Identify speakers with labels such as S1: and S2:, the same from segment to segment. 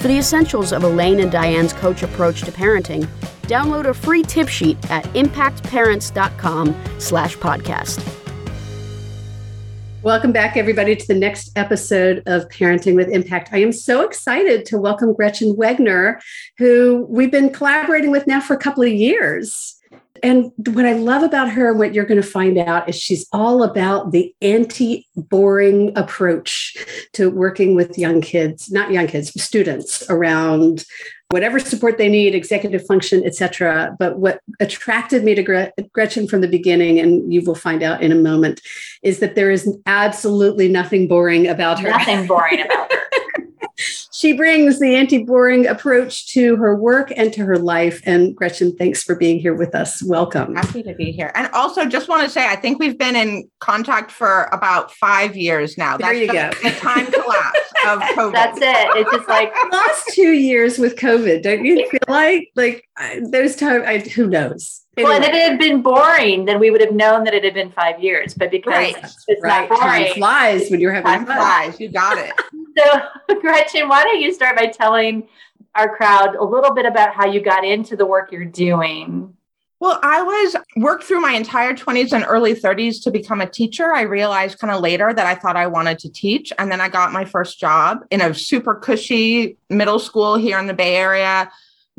S1: For the essentials of Elaine and Diane's coach approach to parenting, download a free tip sheet at impactparents.com slash podcast.
S2: Welcome back, everybody, to the next episode of Parenting with Impact. I am so excited to welcome Gretchen Wegner, who we've been collaborating with now for a couple of years and what I love about her and what you're going to find out is she's all about the anti boring approach to working with young kids, not young kids, students around whatever support they need, executive function, etc. But what attracted me to Gretchen from the beginning, and you will find out in a moment, is that there is absolutely nothing boring about her.
S3: Nothing boring about her
S2: she brings the anti boring approach to her work and to her life. And Gretchen, thanks for being here with us. Welcome.
S4: Happy to be here. And also, just want to say, I think we've been in contact for about five years now.
S2: There That's you go.
S4: The time collapse of COVID.
S3: That's it. It's just like
S2: last two years with COVID. Don't you feel like like those times? who knows?
S3: Anyway. Well, if it had been boring, then we would have known that it had been five years. But because right. it's right. not boring,
S2: time flies when you're having
S4: time fun. flies. You got it.
S3: so, Gretchen, why don't you start by telling our crowd a little bit about how you got into the work you're doing?
S4: Well, I was worked through my entire 20s and early 30s to become a teacher. I realized kind of later that I thought I wanted to teach. And then I got my first job in a super cushy middle school here in the Bay Area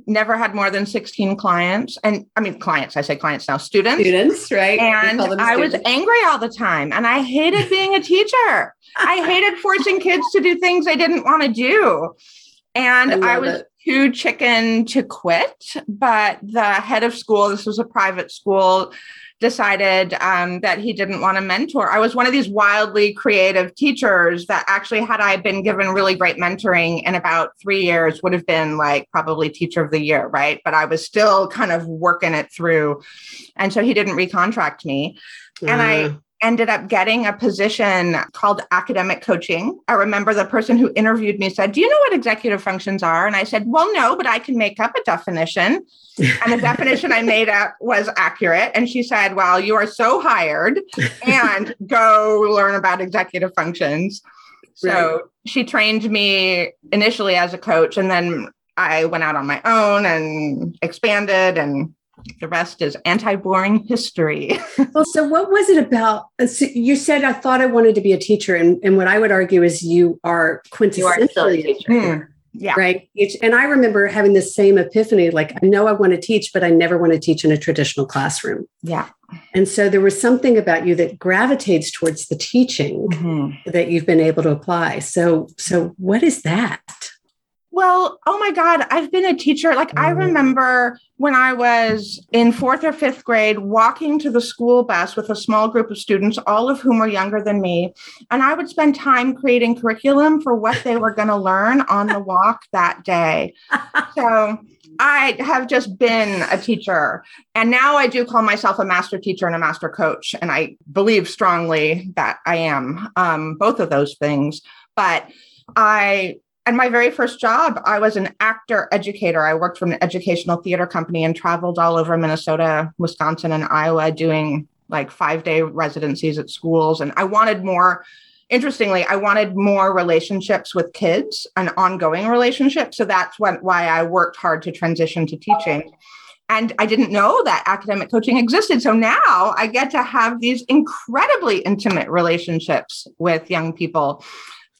S4: never had more than 16 clients and i mean clients i say clients now students.
S2: Students right.
S4: And i was angry all the time and i hated being a teacher. I hated forcing kids to do things they didn't want to do. And i, I was it. too chicken to quit but the head of school this was a private school decided um, that he didn't want to mentor. I was one of these wildly creative teachers that actually, had I been given really great mentoring in about three years, would have been like probably teacher of the year, right? But I was still kind of working it through. And so he didn't recontract me. Mm. And I mm. Ended up getting a position called academic coaching. I remember the person who interviewed me said, Do you know what executive functions are? And I said, Well, no, but I can make up a definition and the definition I made up was accurate. And she said, Well, you are so hired and go learn about executive functions. So she trained me initially as a coach, and then I went out on my own and expanded and the rest is anti-boring history.
S2: well, so what was it about? Uh, so you said I thought I wanted to be a teacher, and, and what I would argue is you are quintessentially you are a teacher. Mm.
S4: Yeah.
S2: Right. And I remember having the same epiphany like, I know I want to teach, but I never want to teach in a traditional classroom.
S4: Yeah.
S2: And so there was something about you that gravitates towards the teaching mm-hmm. that you've been able to apply. So, so what is that?
S4: Well, oh my God, I've been a teacher. Like, I mm-hmm. remember when I was in fourth or fifth grade walking to the school bus with a small group of students, all of whom were younger than me. And I would spend time creating curriculum for what they were going to learn on the walk that day. So, I have just been a teacher. And now I do call myself a master teacher and a master coach. And I believe strongly that I am um, both of those things. But I and my very first job, I was an actor educator. I worked for an educational theater company and traveled all over Minnesota, Wisconsin, and Iowa doing like five day residencies at schools. And I wanted more, interestingly, I wanted more relationships with kids, an ongoing relationship. So that's what, why I worked hard to transition to teaching. And I didn't know that academic coaching existed. So now I get to have these incredibly intimate relationships with young people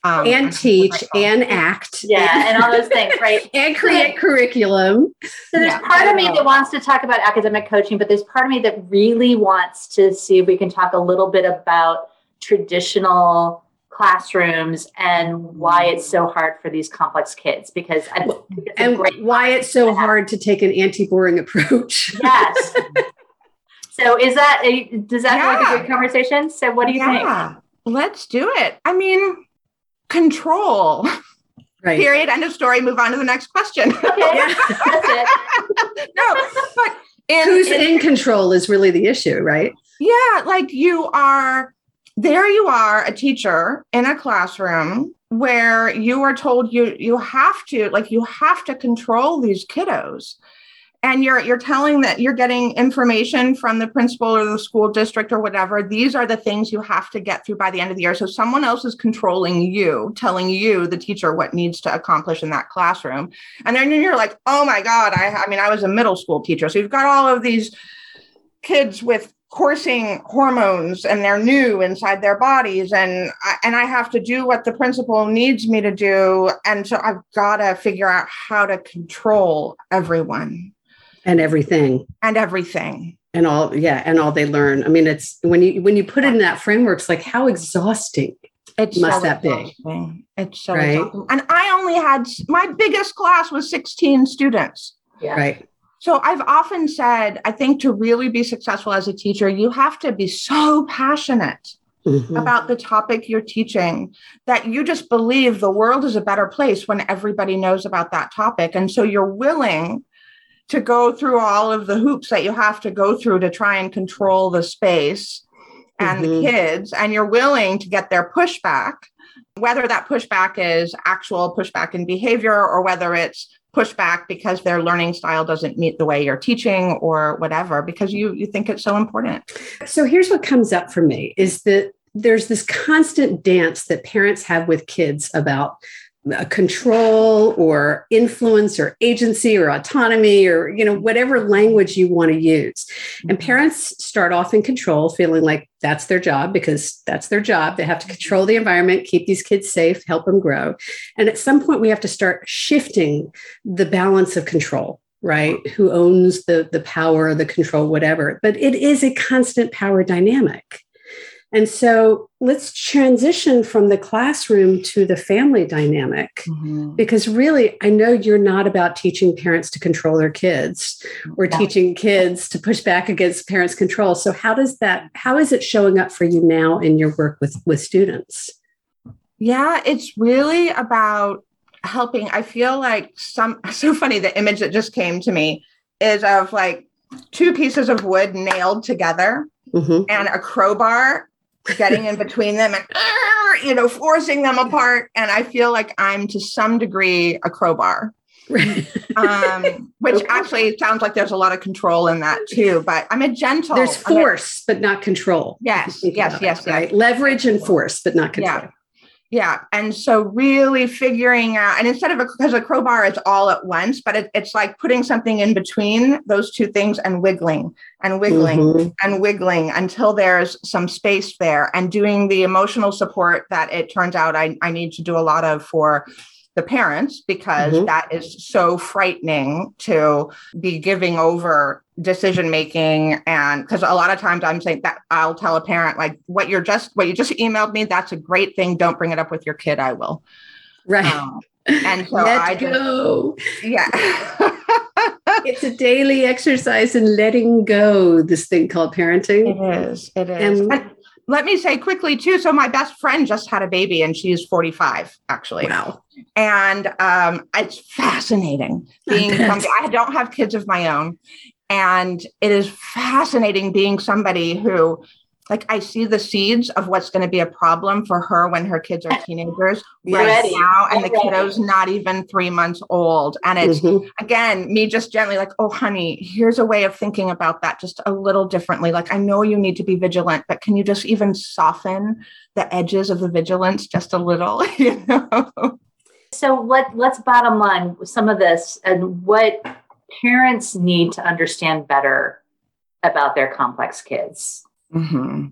S2: um, and teach and act.
S3: Yeah, and all those things, right?
S2: and create curriculum.
S3: So there's yeah, part of me that wants to talk about academic coaching, but there's part of me that really wants to see if we can talk a little bit about traditional classrooms and why it's so hard for these complex kids because I
S2: and why it's so hard to take an anti-boring approach.
S3: Yes. so is that a does that yeah. like a good conversation? So what do you yeah. think?
S4: Let's do it. I mean, control. Right. Period. End of story. Move on to the next question. Okay. That's
S2: it. no, but in, who's in, in control is really the issue, right?
S4: Yeah, like you are there you are a teacher in a classroom where you are told you you have to like you have to control these kiddos and you're you're telling that you're getting information from the principal or the school district or whatever. These are the things you have to get through by the end of the year. So someone else is controlling you telling you the teacher what needs to accomplish in that classroom. And then you're like oh my god i i mean i was a middle school teacher. So you've got all of these kids with coursing hormones and they're new inside their bodies. And I, and I have to do what the principal needs me to do. And so I've got to figure out how to control everyone
S2: and everything
S4: and everything
S2: and all yeah and all they learn i mean it's when you when you put it in that framework it's like how exhausting it must so that
S4: exhausting. be it's so right exhausting. and i only had my biggest class was 16 students
S2: yeah. right
S4: so i've often said i think to really be successful as a teacher you have to be so passionate Mm-hmm. about the topic you're teaching that you just believe the world is a better place when everybody knows about that topic and so you're willing to go through all of the hoops that you have to go through to try and control the space and mm-hmm. the kids, and you're willing to get their pushback, whether that pushback is actual pushback in behavior or whether it's pushback because their learning style doesn't meet the way you're teaching or whatever because you you think it's so important
S2: so here's what comes up for me is that there's this constant dance that parents have with kids about control or influence or agency or autonomy or you know whatever language you want to use. And mm-hmm. parents start off in control feeling like that's their job because that's their job. They have to control the environment keep these kids safe help them grow. And at some point we have to start shifting the balance of control right? Who owns the the power the control whatever. But it is a constant power dynamic and so let's transition from the classroom to the family dynamic. Mm-hmm. Because really, I know you're not about teaching parents to control their kids or yeah. teaching kids to push back against parents' control. So how does that, how is it showing up for you now in your work with, with students?
S4: Yeah, it's really about helping. I feel like some so funny, the image that just came to me is of like two pieces of wood nailed together mm-hmm. and a crowbar getting in between them and you know forcing them apart and i feel like i'm to some degree a crowbar um, which okay. actually sounds like there's a lot of control in that too but i'm a gentle
S2: there's force a, but not control
S4: yes yes yes,
S2: right? yes leverage and force but not control
S4: yeah. Yeah. And so really figuring out, and instead of a, because a crowbar is all at once, but it, it's like putting something in between those two things and wiggling and wiggling mm-hmm. and wiggling until there's some space there and doing the emotional support that it turns out I, I need to do a lot of for the parents because mm-hmm. that is so frightening to be giving over decision making and because a lot of times i'm saying that i'll tell a parent like what you're just what you just emailed me that's a great thing don't bring it up with your kid i will
S2: right um, and so Let I go.
S4: yeah.
S2: it's a daily exercise in letting go, this thing called parenting.
S4: It is. It is. And, and let me say quickly too. So my best friend just had a baby and she's 45 actually.
S2: Wow.
S4: And um, it's fascinating being somebody, I don't have kids of my own. And it is fascinating being somebody who like I see the seeds of what's going to be a problem for her when her kids are teenagers right ready. now, and the kiddo's not even three months old. And it's mm-hmm. again me just gently like, oh honey, here's a way of thinking about that just a little differently. Like I know you need to be vigilant, but can you just even soften the edges of the vigilance just a little? you know.
S3: So let let's bottom line some of this and what parents need to understand better about their complex kids.
S4: Mm-hmm.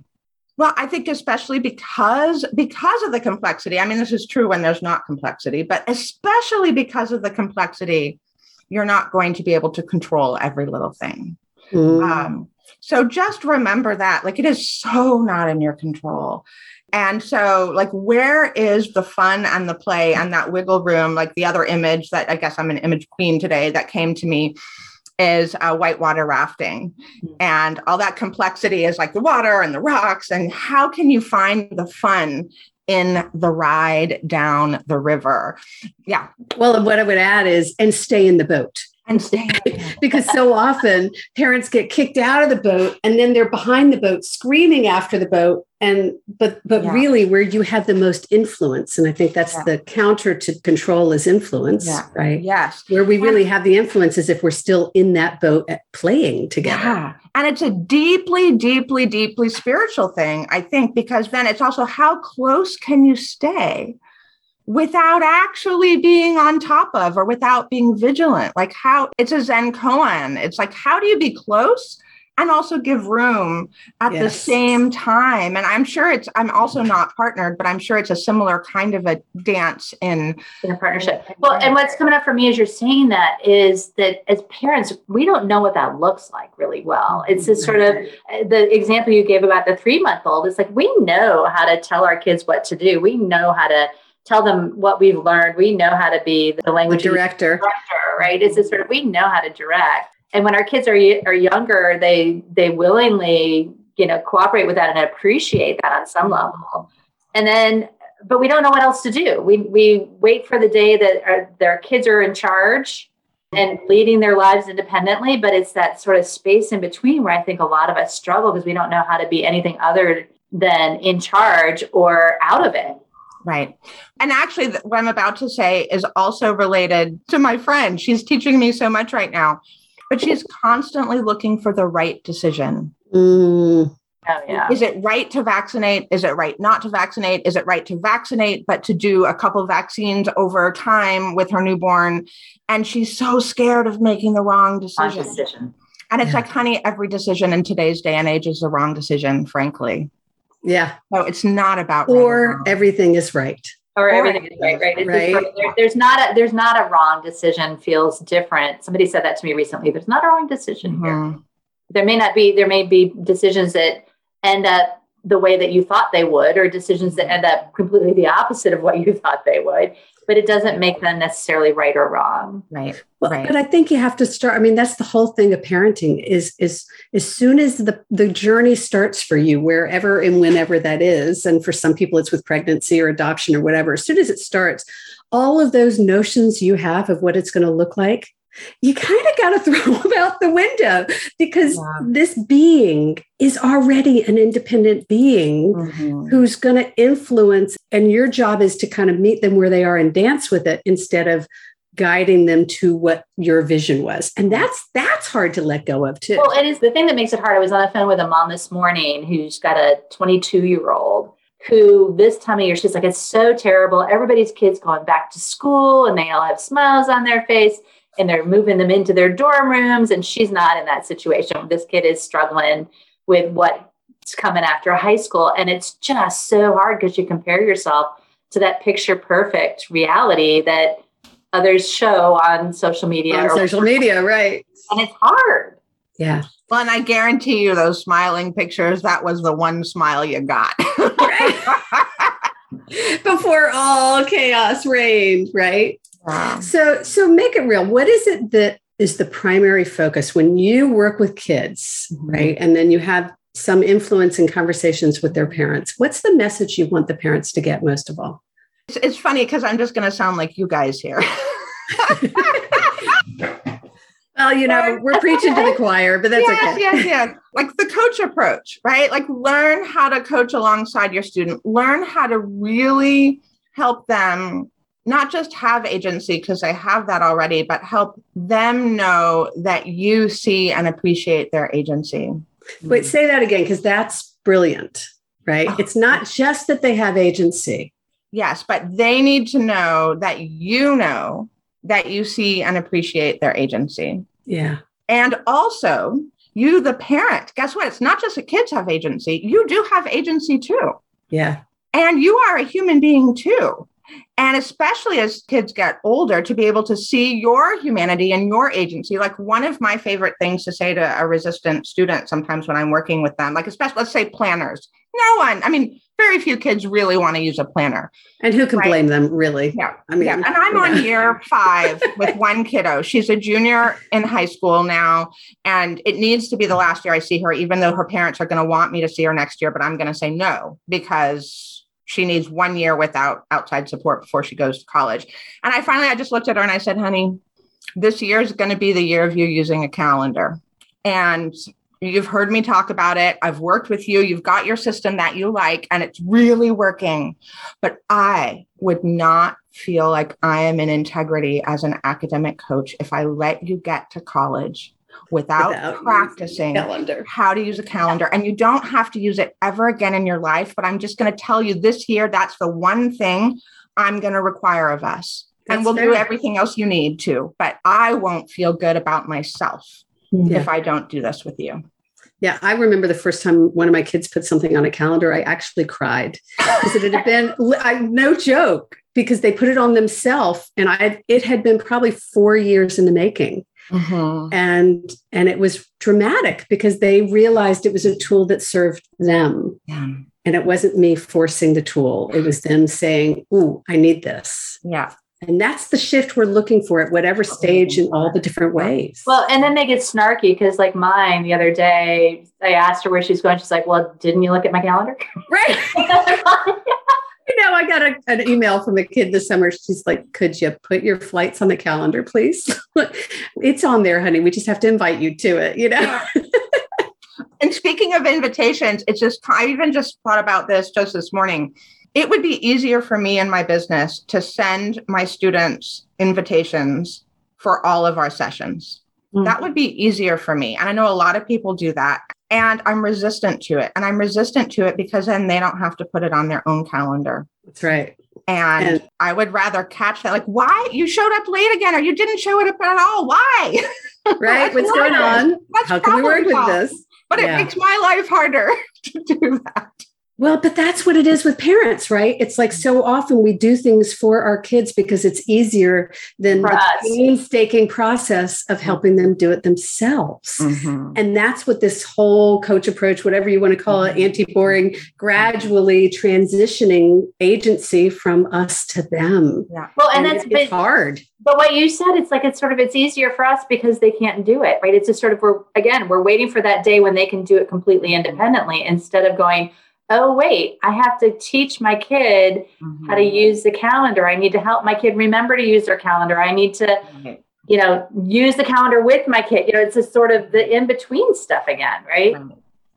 S4: Well, I think especially because because of the complexity. I mean, this is true when there's not complexity, but especially because of the complexity, you're not going to be able to control every little thing. Mm. Um, so just remember that, like, it is so not in your control. And so, like, where is the fun and the play and that wiggle room? Like the other image that I guess I'm an image queen today that came to me is uh, whitewater rafting. Mm-hmm. And all that complexity is like the water and the rocks. And how can you find the fun in the ride down the river? Yeah.
S2: Well, what I would add is, and stay in the boat because so often parents get kicked out of the boat and then they're behind the boat screaming after the boat and but but yeah. really where you have the most influence and i think that's yeah. the counter to control is influence yeah. right
S4: yes
S2: where we really have the influence is if we're still in that boat playing together yeah
S4: and it's a deeply deeply deeply spiritual thing i think because then it's also how close can you stay without actually being on top of or without being vigilant. Like how it's a Zen koan. It's like, how do you be close and also give room at yes. the same time? And I'm sure it's, I'm also not partnered, but I'm sure it's a similar kind of a dance in,
S3: in a partnership. Well, and what's coming up for me as you're saying that is that as parents, we don't know what that looks like really well. It's this sort of the example you gave about the three month old. It's like we know how to tell our kids what to do. We know how to tell them what we've learned. We know how to be the language
S2: the director.
S3: director, right? It's just sort of we know how to direct. And when our kids are are younger, they they willingly you know cooperate with that and appreciate that on some level. And then, but we don't know what else to do. We we wait for the day that our, their kids are in charge and leading their lives independently. But it's that sort of space in between where I think a lot of us struggle because we don't know how to be anything other than in charge or out of it.
S4: Right. And actually, what I'm about to say is also related to my friend. She's teaching me so much right now, but she's constantly looking for the right decision.
S2: Mm.
S3: Oh, yeah.
S4: Is it right to vaccinate? Is it right not to vaccinate? Is it right to vaccinate, but to do a couple vaccines over time with her newborn? And she's so scared of making the wrong decision.
S3: Decision.
S4: And it's yeah. like, honey, every decision in today's day and age is the wrong decision, frankly.
S2: Yeah.
S4: So it's not about
S2: or right everything is right.
S3: Or, or everything is right, right? right. there, there's not a there's not a wrong decision feels different. Somebody said that to me recently. There's not a wrong decision mm-hmm. here. There may not be, there may be decisions that end up the way that you thought they would, or decisions that end up completely the opposite of what you thought they would but it doesn't make them necessarily right or wrong.
S4: Right.
S2: Well,
S4: right.
S2: But I think you have to start. I mean, that's the whole thing of parenting is is as soon as the the journey starts for you, wherever and whenever that is, and for some people it's with pregnancy or adoption or whatever. As soon as it starts, all of those notions you have of what it's going to look like you kind of got to throw them out the window because yeah. this being is already an independent being mm-hmm. who's going to influence and your job is to kind of meet them where they are and dance with it instead of guiding them to what your vision was. And that's that's hard to let go of too.
S3: Well it is the thing that makes it hard. I was on the phone with a mom this morning who's got a 22 year old who this time of year she's like it's so terrible. Everybody's kids going back to school and they all have smiles on their face and they're moving them into their dorm rooms and she's not in that situation. This kid is struggling with what's coming after high school and it's just so hard because you compare yourself to that picture perfect reality that others show on social media
S2: on social media right.
S3: And it's hard.
S2: Yeah.
S4: Well and i guarantee you those smiling pictures that was the one smile you got.
S2: Before all chaos reigned right Wow. So, so make it real. What is it that is the primary focus when you work with kids, mm-hmm. right? And then you have some influence in conversations with their parents. What's the message you want the parents to get most of all?
S4: It's, it's funny because I'm just going to sound like you guys here.
S2: well, you know, we're preaching to the choir, but that's
S4: yes,
S2: okay.
S4: Yes, yes, Like the coach approach, right? Like learn how to coach alongside your student, learn how to really help them not just have agency because they have that already, but help them know that you see and appreciate their agency.
S2: Wait, say that again because that's brilliant, right? Oh. It's not just that they have agency.
S4: Yes, but they need to know that you know that you see and appreciate their agency.
S2: Yeah.
S4: And also, you, the parent, guess what? It's not just the kids have agency, you do have agency too.
S2: Yeah.
S4: And you are a human being too. And especially as kids get older, to be able to see your humanity and your agency. Like one of my favorite things to say to a resistant student sometimes when I'm working with them, like especially let's say planners. No one, I mean, very few kids really want to use a planner.
S2: And who can right? blame them, really?
S4: Yeah. I mean, yeah. and I'm yeah. on year five with one kiddo. She's a junior in high school now, and it needs to be the last year I see her, even though her parents are going to want me to see her next year. But I'm going to say no because she needs one year without outside support before she goes to college. And I finally, I just looked at her and I said, honey, this year is going to be the year of you using a calendar. And You've heard me talk about it. I've worked with you. You've got your system that you like, and it's really working. But I would not feel like I am in integrity as an academic coach if I let you get to college without, without practicing how to use a calendar. And you don't have to use it ever again in your life. But I'm just going to tell you this year, that's the one thing I'm going to require of us. That's and we'll fair. do everything else you need to. But I won't feel good about myself yeah. if I don't do this with you.
S2: Yeah, I remember the first time one of my kids put something on a calendar, I actually cried because it had been I, no joke because they put it on themselves, and I it had been probably four years in the making, mm-hmm. and and it was dramatic because they realized it was a tool that served them, yeah. and it wasn't me forcing the tool; it was them saying, "Ooh, I need this."
S4: Yeah,
S2: and that's the shift we're looking for at whatever stage in all the different ways.
S3: Well, and then they get snarky because, like mine the other day, I asked her where she's going. She's like, Well, didn't you look at my calendar?
S2: Right. you know, I got a, an email from a kid this summer. She's like, Could you put your flights on the calendar, please? it's on there, honey. We just have to invite you to it, you know?
S4: and speaking of invitations, it's just, I even just thought about this just this morning it would be easier for me and my business to send my students invitations for all of our sessions. Mm-hmm. That would be easier for me. And I know a lot of people do that. And I'm resistant to it. And I'm resistant to it because then they don't have to put it on their own calendar.
S2: That's right.
S4: And, and I would rather catch that, like, why you showed up late again, or you didn't show up at all? Why?
S2: Right. What's going on? That's How can we work with this?
S4: But yeah. it makes my life harder to do that.
S2: Well, but that's what it is with parents, right? It's like so often we do things for our kids because it's easier than for the us. painstaking process of helping them do it themselves. Mm-hmm. And that's what this whole coach approach, whatever you want to call it, mm-hmm. anti boring, gradually transitioning agency from us to them.
S3: Yeah. Well, and, and that's
S2: it's hard.
S3: But what you said, it's like it's sort of it's easier for us because they can't do it, right? It's just sort of we're again, we're waiting for that day when they can do it completely independently instead of going, oh wait i have to teach my kid mm-hmm. how to mm-hmm. use the calendar i need to help my kid remember to use their calendar i need to mm-hmm. you know use the calendar with my kid you know it's just sort of the in between stuff again right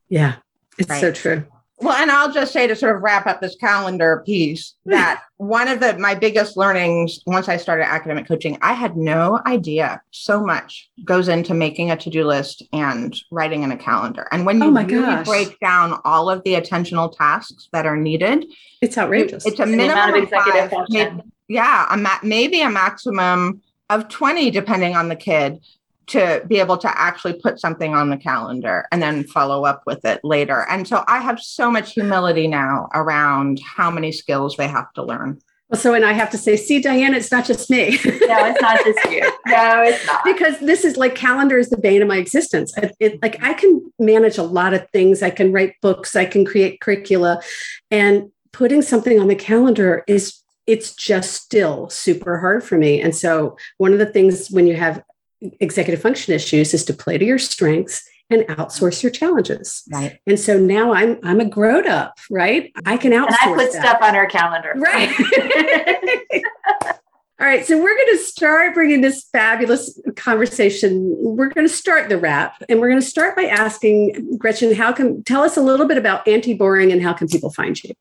S2: yeah it's right. so true
S4: well, and I'll just say to sort of wrap up this calendar piece that one of the my biggest learnings once I started academic coaching, I had no idea so much goes into making a to-do list and writing in a calendar. And when oh you oh really gosh. break down all of the attentional tasks that are needed,
S2: it's outrageous.
S4: It's a minimum of executive five, maybe, yeah, a ma- maybe a maximum of 20 depending on the kid to be able to actually put something on the calendar and then follow up with it later. And so I have so much humility now around how many skills they have to learn.
S2: Well, so and I have to say, see, Diane, it's not just me.
S3: no, it's not just you. No, it's not.
S2: because this is like calendar is the bane of my existence. It, it, like I can manage a lot of things. I can write books. I can create curricula, and putting something on the calendar is it's just still super hard for me. And so one of the things when you have executive function issues is to play to your strengths and outsource your challenges.
S3: Right.
S2: And so now I'm I'm a grown up, right? I can outsource.
S3: And I put that. stuff on our calendar.
S2: Right. All right, so we're going to start bringing this fabulous conversation. We're going to start the wrap, and we're going to start by asking Gretchen, how can tell us a little bit about anti boring and how can people find you?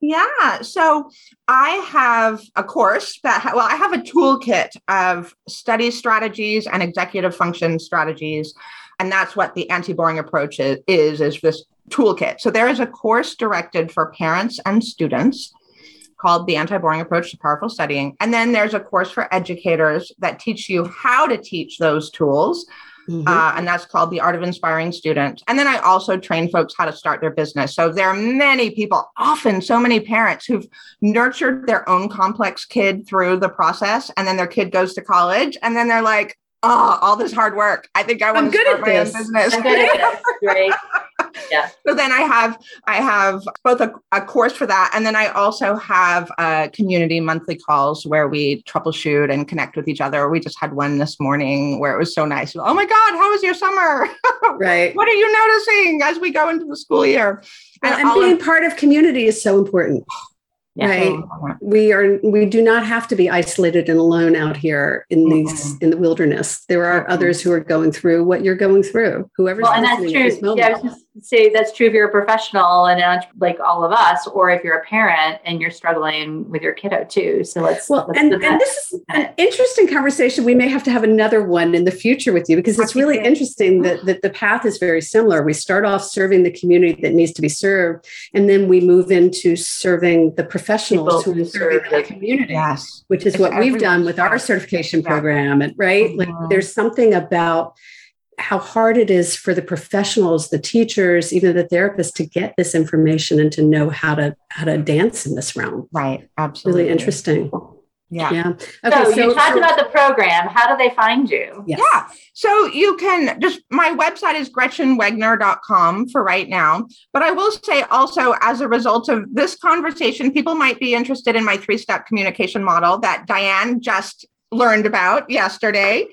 S4: Yeah. So I have a course that, ha- well, I have a toolkit of study strategies and executive function strategies. And that's what the anti boring approach is, is, is this toolkit. So there is a course directed for parents and students called the anti boring approach to powerful studying. And then there's a course for educators that teach you how to teach those tools Mm-hmm. Uh, and that's called the Art of Inspiring Students. And then I also train folks how to start their business. So there are many people, often so many parents who've nurtured their own complex kid through the process. And then their kid goes to college and then they're like, oh, all this hard work. I think I want to start my this. own business. I'm good at this. Right. Yeah. So then I have I have both a, a, course for that, and then I also have uh, community monthly calls where we troubleshoot and connect with each other. We just had one this morning where it was so nice. Oh my God, how was your summer?
S2: Right.
S4: what are you noticing as we go into the school year?
S2: And, and being of, part of community is so important right. we are we do not have to be isolated and alone out here in mm-hmm. these in the wilderness. There are mm-hmm. others who are going through what you're going through whoever's well, and that's
S3: true. yeah, I was just say that's true if you're a professional and like all of us or if you're a parent and you're struggling with your kiddo too. So let's
S2: well
S3: let's
S2: and, and this is an interesting conversation. We may have to have another one in the future with you because it's really interesting that, that the path is very similar. We start off serving the community that needs to be served and then we move into serving the professionals People who serve the community
S4: yes.
S2: which is it's what we've done with our certification program and right mm-hmm. like there's something about how hard it is for the professionals the teachers even the therapists to get this information and to know how to how to dance in this realm
S4: right absolutely
S2: really interesting
S4: yeah.
S2: Yeah.
S3: Okay. So, so you talked so, about the program. How do they find you?
S4: Yes. Yeah. So you can just, my website is gretchenwegner.com for right now. But I will say also, as a result of this conversation, people might be interested in my three step communication model that Diane just learned about yesterday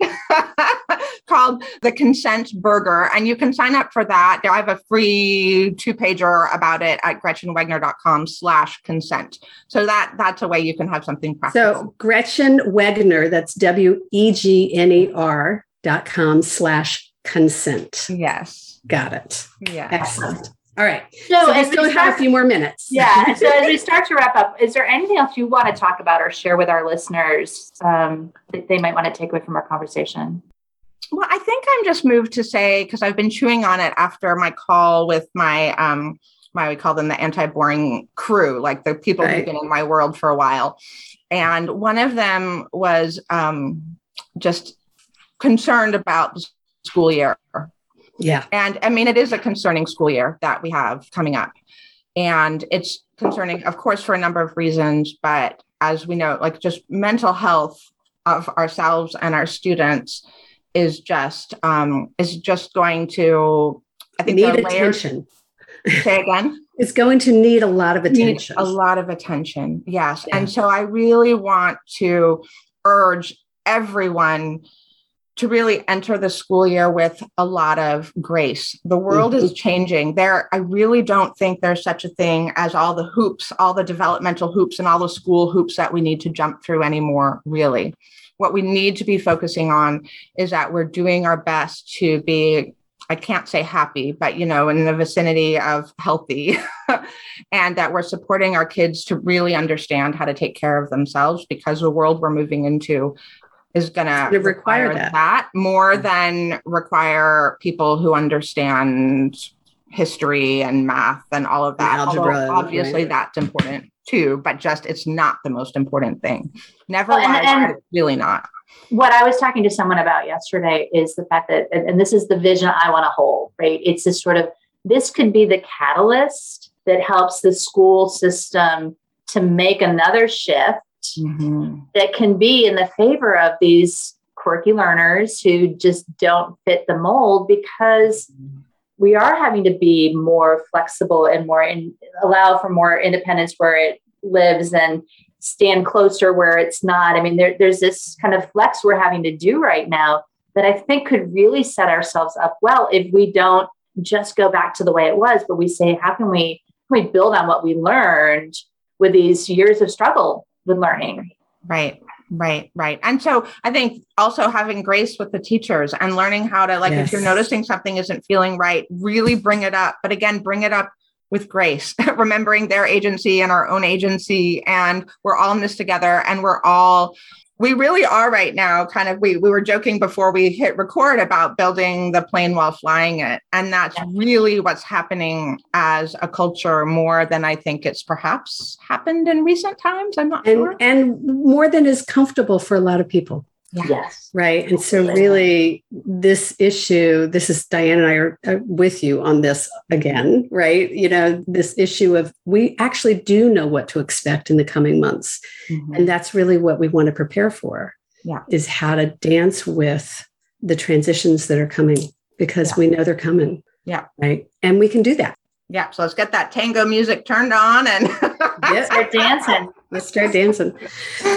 S4: called the consent burger and you can sign up for that. I have a free two pager about it at gretchenwegner.com slash consent. So that that's a way you can have something practical.
S2: So gretchen wegner that's w-e-g-n-e-r dot com slash consent.
S4: Yes.
S2: Got it.
S4: Yeah
S2: excellent all right. So, so we still we start, have a few more minutes.
S3: Yeah. so as we start to wrap up, is there anything else you want to talk about or share with our listeners um, that they might want to take away from our conversation?
S4: Well, I think I'm just moved to say because I've been chewing on it after my call with my um my we call them the anti-boring crew, like the people right. who've been in my world for a while. And one of them was um just concerned about the school year
S2: yeah.
S4: And I mean, it is a concerning school year that we have coming up. And it's concerning, of course, for a number of reasons. But as we know, like just mental health of ourselves and our students is just um, is just going to
S2: I think need attention.
S4: Say again.
S2: it's going to need a lot of attention.
S4: Need a lot of attention. Yes. Yeah. And so I really want to urge everyone to really enter the school year with a lot of grace. The world mm-hmm. is changing. There, I really don't think there's such a thing as all the hoops, all the developmental hoops, and all the school hoops that we need to jump through anymore, really. What we need to be focusing on is that we're doing our best to be, I can't say happy, but you know, in the vicinity of healthy, and that we're supporting our kids to really understand how to take care of themselves because the world we're moving into is going to require, that. that more than require people who understand history and math and all of that. Algebra, obviously, right. that's important too, but just it's not the most important thing. Never well, and, and really not.
S3: What I was talking to someone about yesterday is the fact that, and this is the vision I want to hold, right? It's this sort of this could be the catalyst that helps the school system to make another shift mm-hmm. that can be in the favor of these quirky learners who just don't fit the mold because we are having to be more flexible and more in, allow for more independence where it lives and stand closer where it's not. I mean, there, there's this kind of flex we're having to do right now that I think could really set ourselves up well if we don't just go back to the way it was, but we say, how can we, can we build on what we learned with these years of struggle with learning.
S4: Right. Right, right. And so I think also having grace with the teachers and learning how to, like, yes. if you're noticing something isn't feeling right, really bring it up. But again, bring it up with grace, remembering their agency and our own agency. And we're all in this together and we're all we really are right now kind of we, we were joking before we hit record about building the plane while flying it and that's really what's happening as a culture more than i think it's perhaps happened in recent times i'm not
S2: and,
S4: sure.
S2: and more than is comfortable for a lot of people
S3: Yes.
S2: Right. And so, really, this issue, this is Diane and I are with you on this again, right? You know, this issue of we actually do know what to expect in the coming months. Mm-hmm. And that's really what we want to prepare for.
S4: Yeah.
S2: Is how to dance with the transitions that are coming because
S4: Yeah.
S2: we know they're coming.
S4: Yeah.
S2: Right. And we can do that.
S4: Yeah. So let's get that tango music turned on and
S2: Yeah.
S3: Start dancing.
S2: Let's start dancing.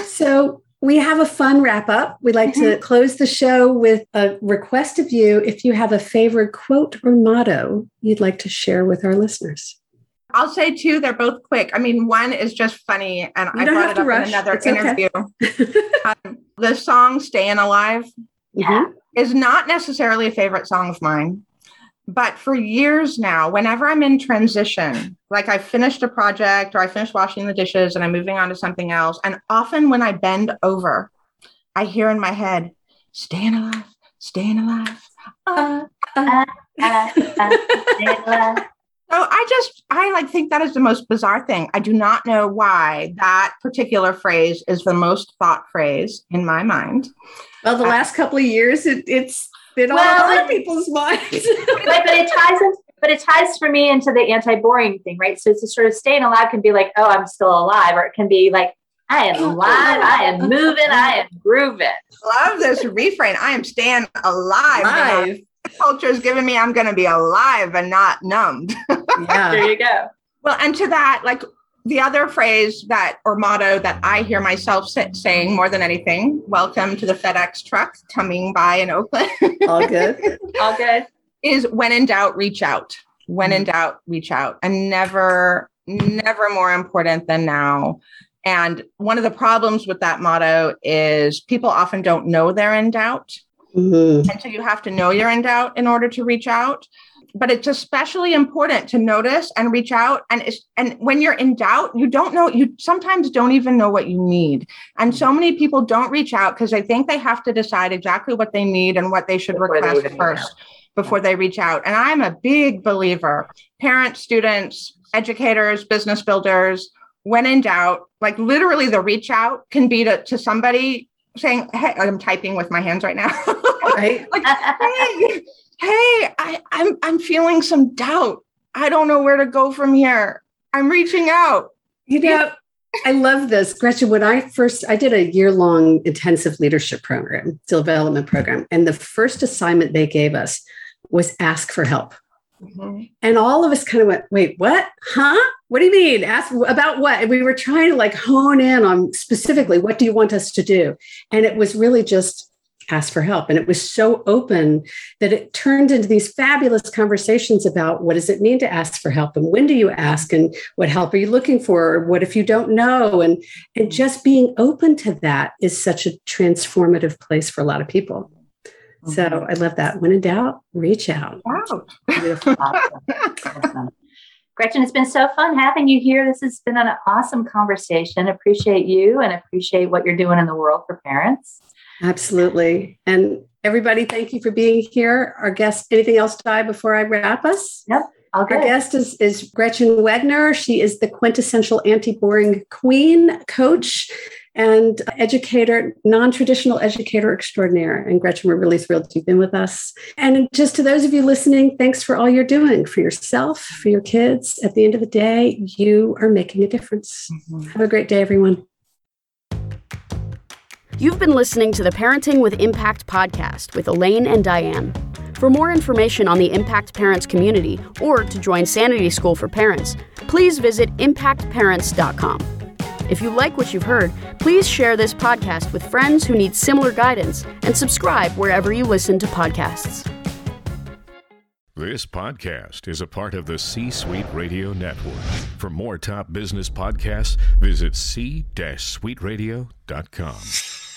S2: So we have a fun wrap up. We'd like to close the show with a request of you if you have a favorite quote or motto you'd like to share with our listeners.
S4: I'll say two, they're both quick. I mean, one is just funny, and
S2: You
S4: I brought
S2: have
S4: it
S2: to
S4: up
S2: rush.
S4: in another
S2: It's okay.
S4: interview. um, the song Staying Alive
S3: Yeah.
S4: is not necessarily a favorite song of mine. But for years now, whenever I'm in transition, like I finished a project or I finished washing the dishes and I'm moving on to something else, and often when I bend over, I hear in my head, staying alive, staying alive. Uh,
S3: Uh, uh, alive.
S4: So I just I like think that is the most bizarre thing. I do not know why that particular phrase is the most thought phrase in my mind.
S2: Well, the last couple of years, it, it's been
S3: Well,
S2: all over
S3: it-
S2: people's minds.
S3: but, but it ties in, but it ties for me into the anti-boring thing, right? So it's a sort of staying alive can be like, oh, I'm still alive, or it can be like, I am oh. alive, I am moving, I am grooving.
S4: Love this refrain. I am staying alive.
S2: Live.
S4: Culture is giving me I'm going to be alive and not numbed.
S2: Yeah.
S3: There you go.
S4: Well, and to that, like the other phrase that or motto that I hear myself sa- saying more than anything, welcome to the FedEx truck coming by in Oakland,
S2: All good.
S3: All good.
S4: is when in doubt, reach out. When in doubt, reach out. And never, never more important than now. And one of the problems with that motto is people often don't know they're in doubt.
S2: Mhm.
S4: And so you have to know you're in doubt in order to reach out. But it's especially important to notice and reach out. And it's, and when you're in doubt, you don't know, you sometimes don't even know what you need. And so many people don't reach out because they think they have to decide exactly what they need and what they should
S3: Before
S4: request
S3: reach
S4: first before they reach out. And I'm a big believer, parents, students, educators, business builders, when in doubt, like literally the reach out can be to, to somebody saying, Hey, I'm typing with my hands right now.
S2: Right.
S4: like, hey, hey, I, I'm I'm feeling some doubt. I don't know where to go from here. I'm reaching out.
S2: You know, I love this. Gretchen, when I first, I did a year long intensive leadership program, development program. And the first assignment they gave us was ask for help. Mm-hmm. And all of us kind of went, wait, what? Huh? What do you mean? Ask about what? And we were trying to like hone in on specifically what do you want us to do? And it was really just ask for help. And it was so open that it turned into these fabulous conversations about what does it mean to ask for help and when do you ask and what help are you looking for? Or what if you don't know? And and just being open to that is such a transformative place for a lot of people. So mm-hmm. I love that. When in doubt, reach out.
S4: Wow.
S2: Beautiful.
S3: Awesome. Awesome. Gretchen, it's been so fun having you here. This has been an awesome conversation. Appreciate you and appreciate what you're doing in the world for parents.
S2: Absolutely. And everybody, thank you for being here. Our guest, anything else, Di, before I wrap us?
S3: All
S2: Our guest is, is Gretchen Wegner. She is the quintessential anti boring queen coach and educator, non traditional educator extraordinaire. And Gretchen, we're really thrilled you've been with us. And just to those of you listening, thanks for all you're doing for yourself, for your kids. At the end of the day, you are making a difference. Mm-hmm. Have a great day, everyone.
S1: You've been listening to the Parenting with Impact podcast with Elaine and Diane. For more information on the Impact Parents community or to join Sanity School for Parents, please visit impactparents.com. If you like what you've heard, please share this podcast with friends who need similar guidance and subscribe wherever you listen to podcasts.
S5: This podcast is a part of the C Suite Radio Network. For more top business podcasts, visit c-suiteradio.com.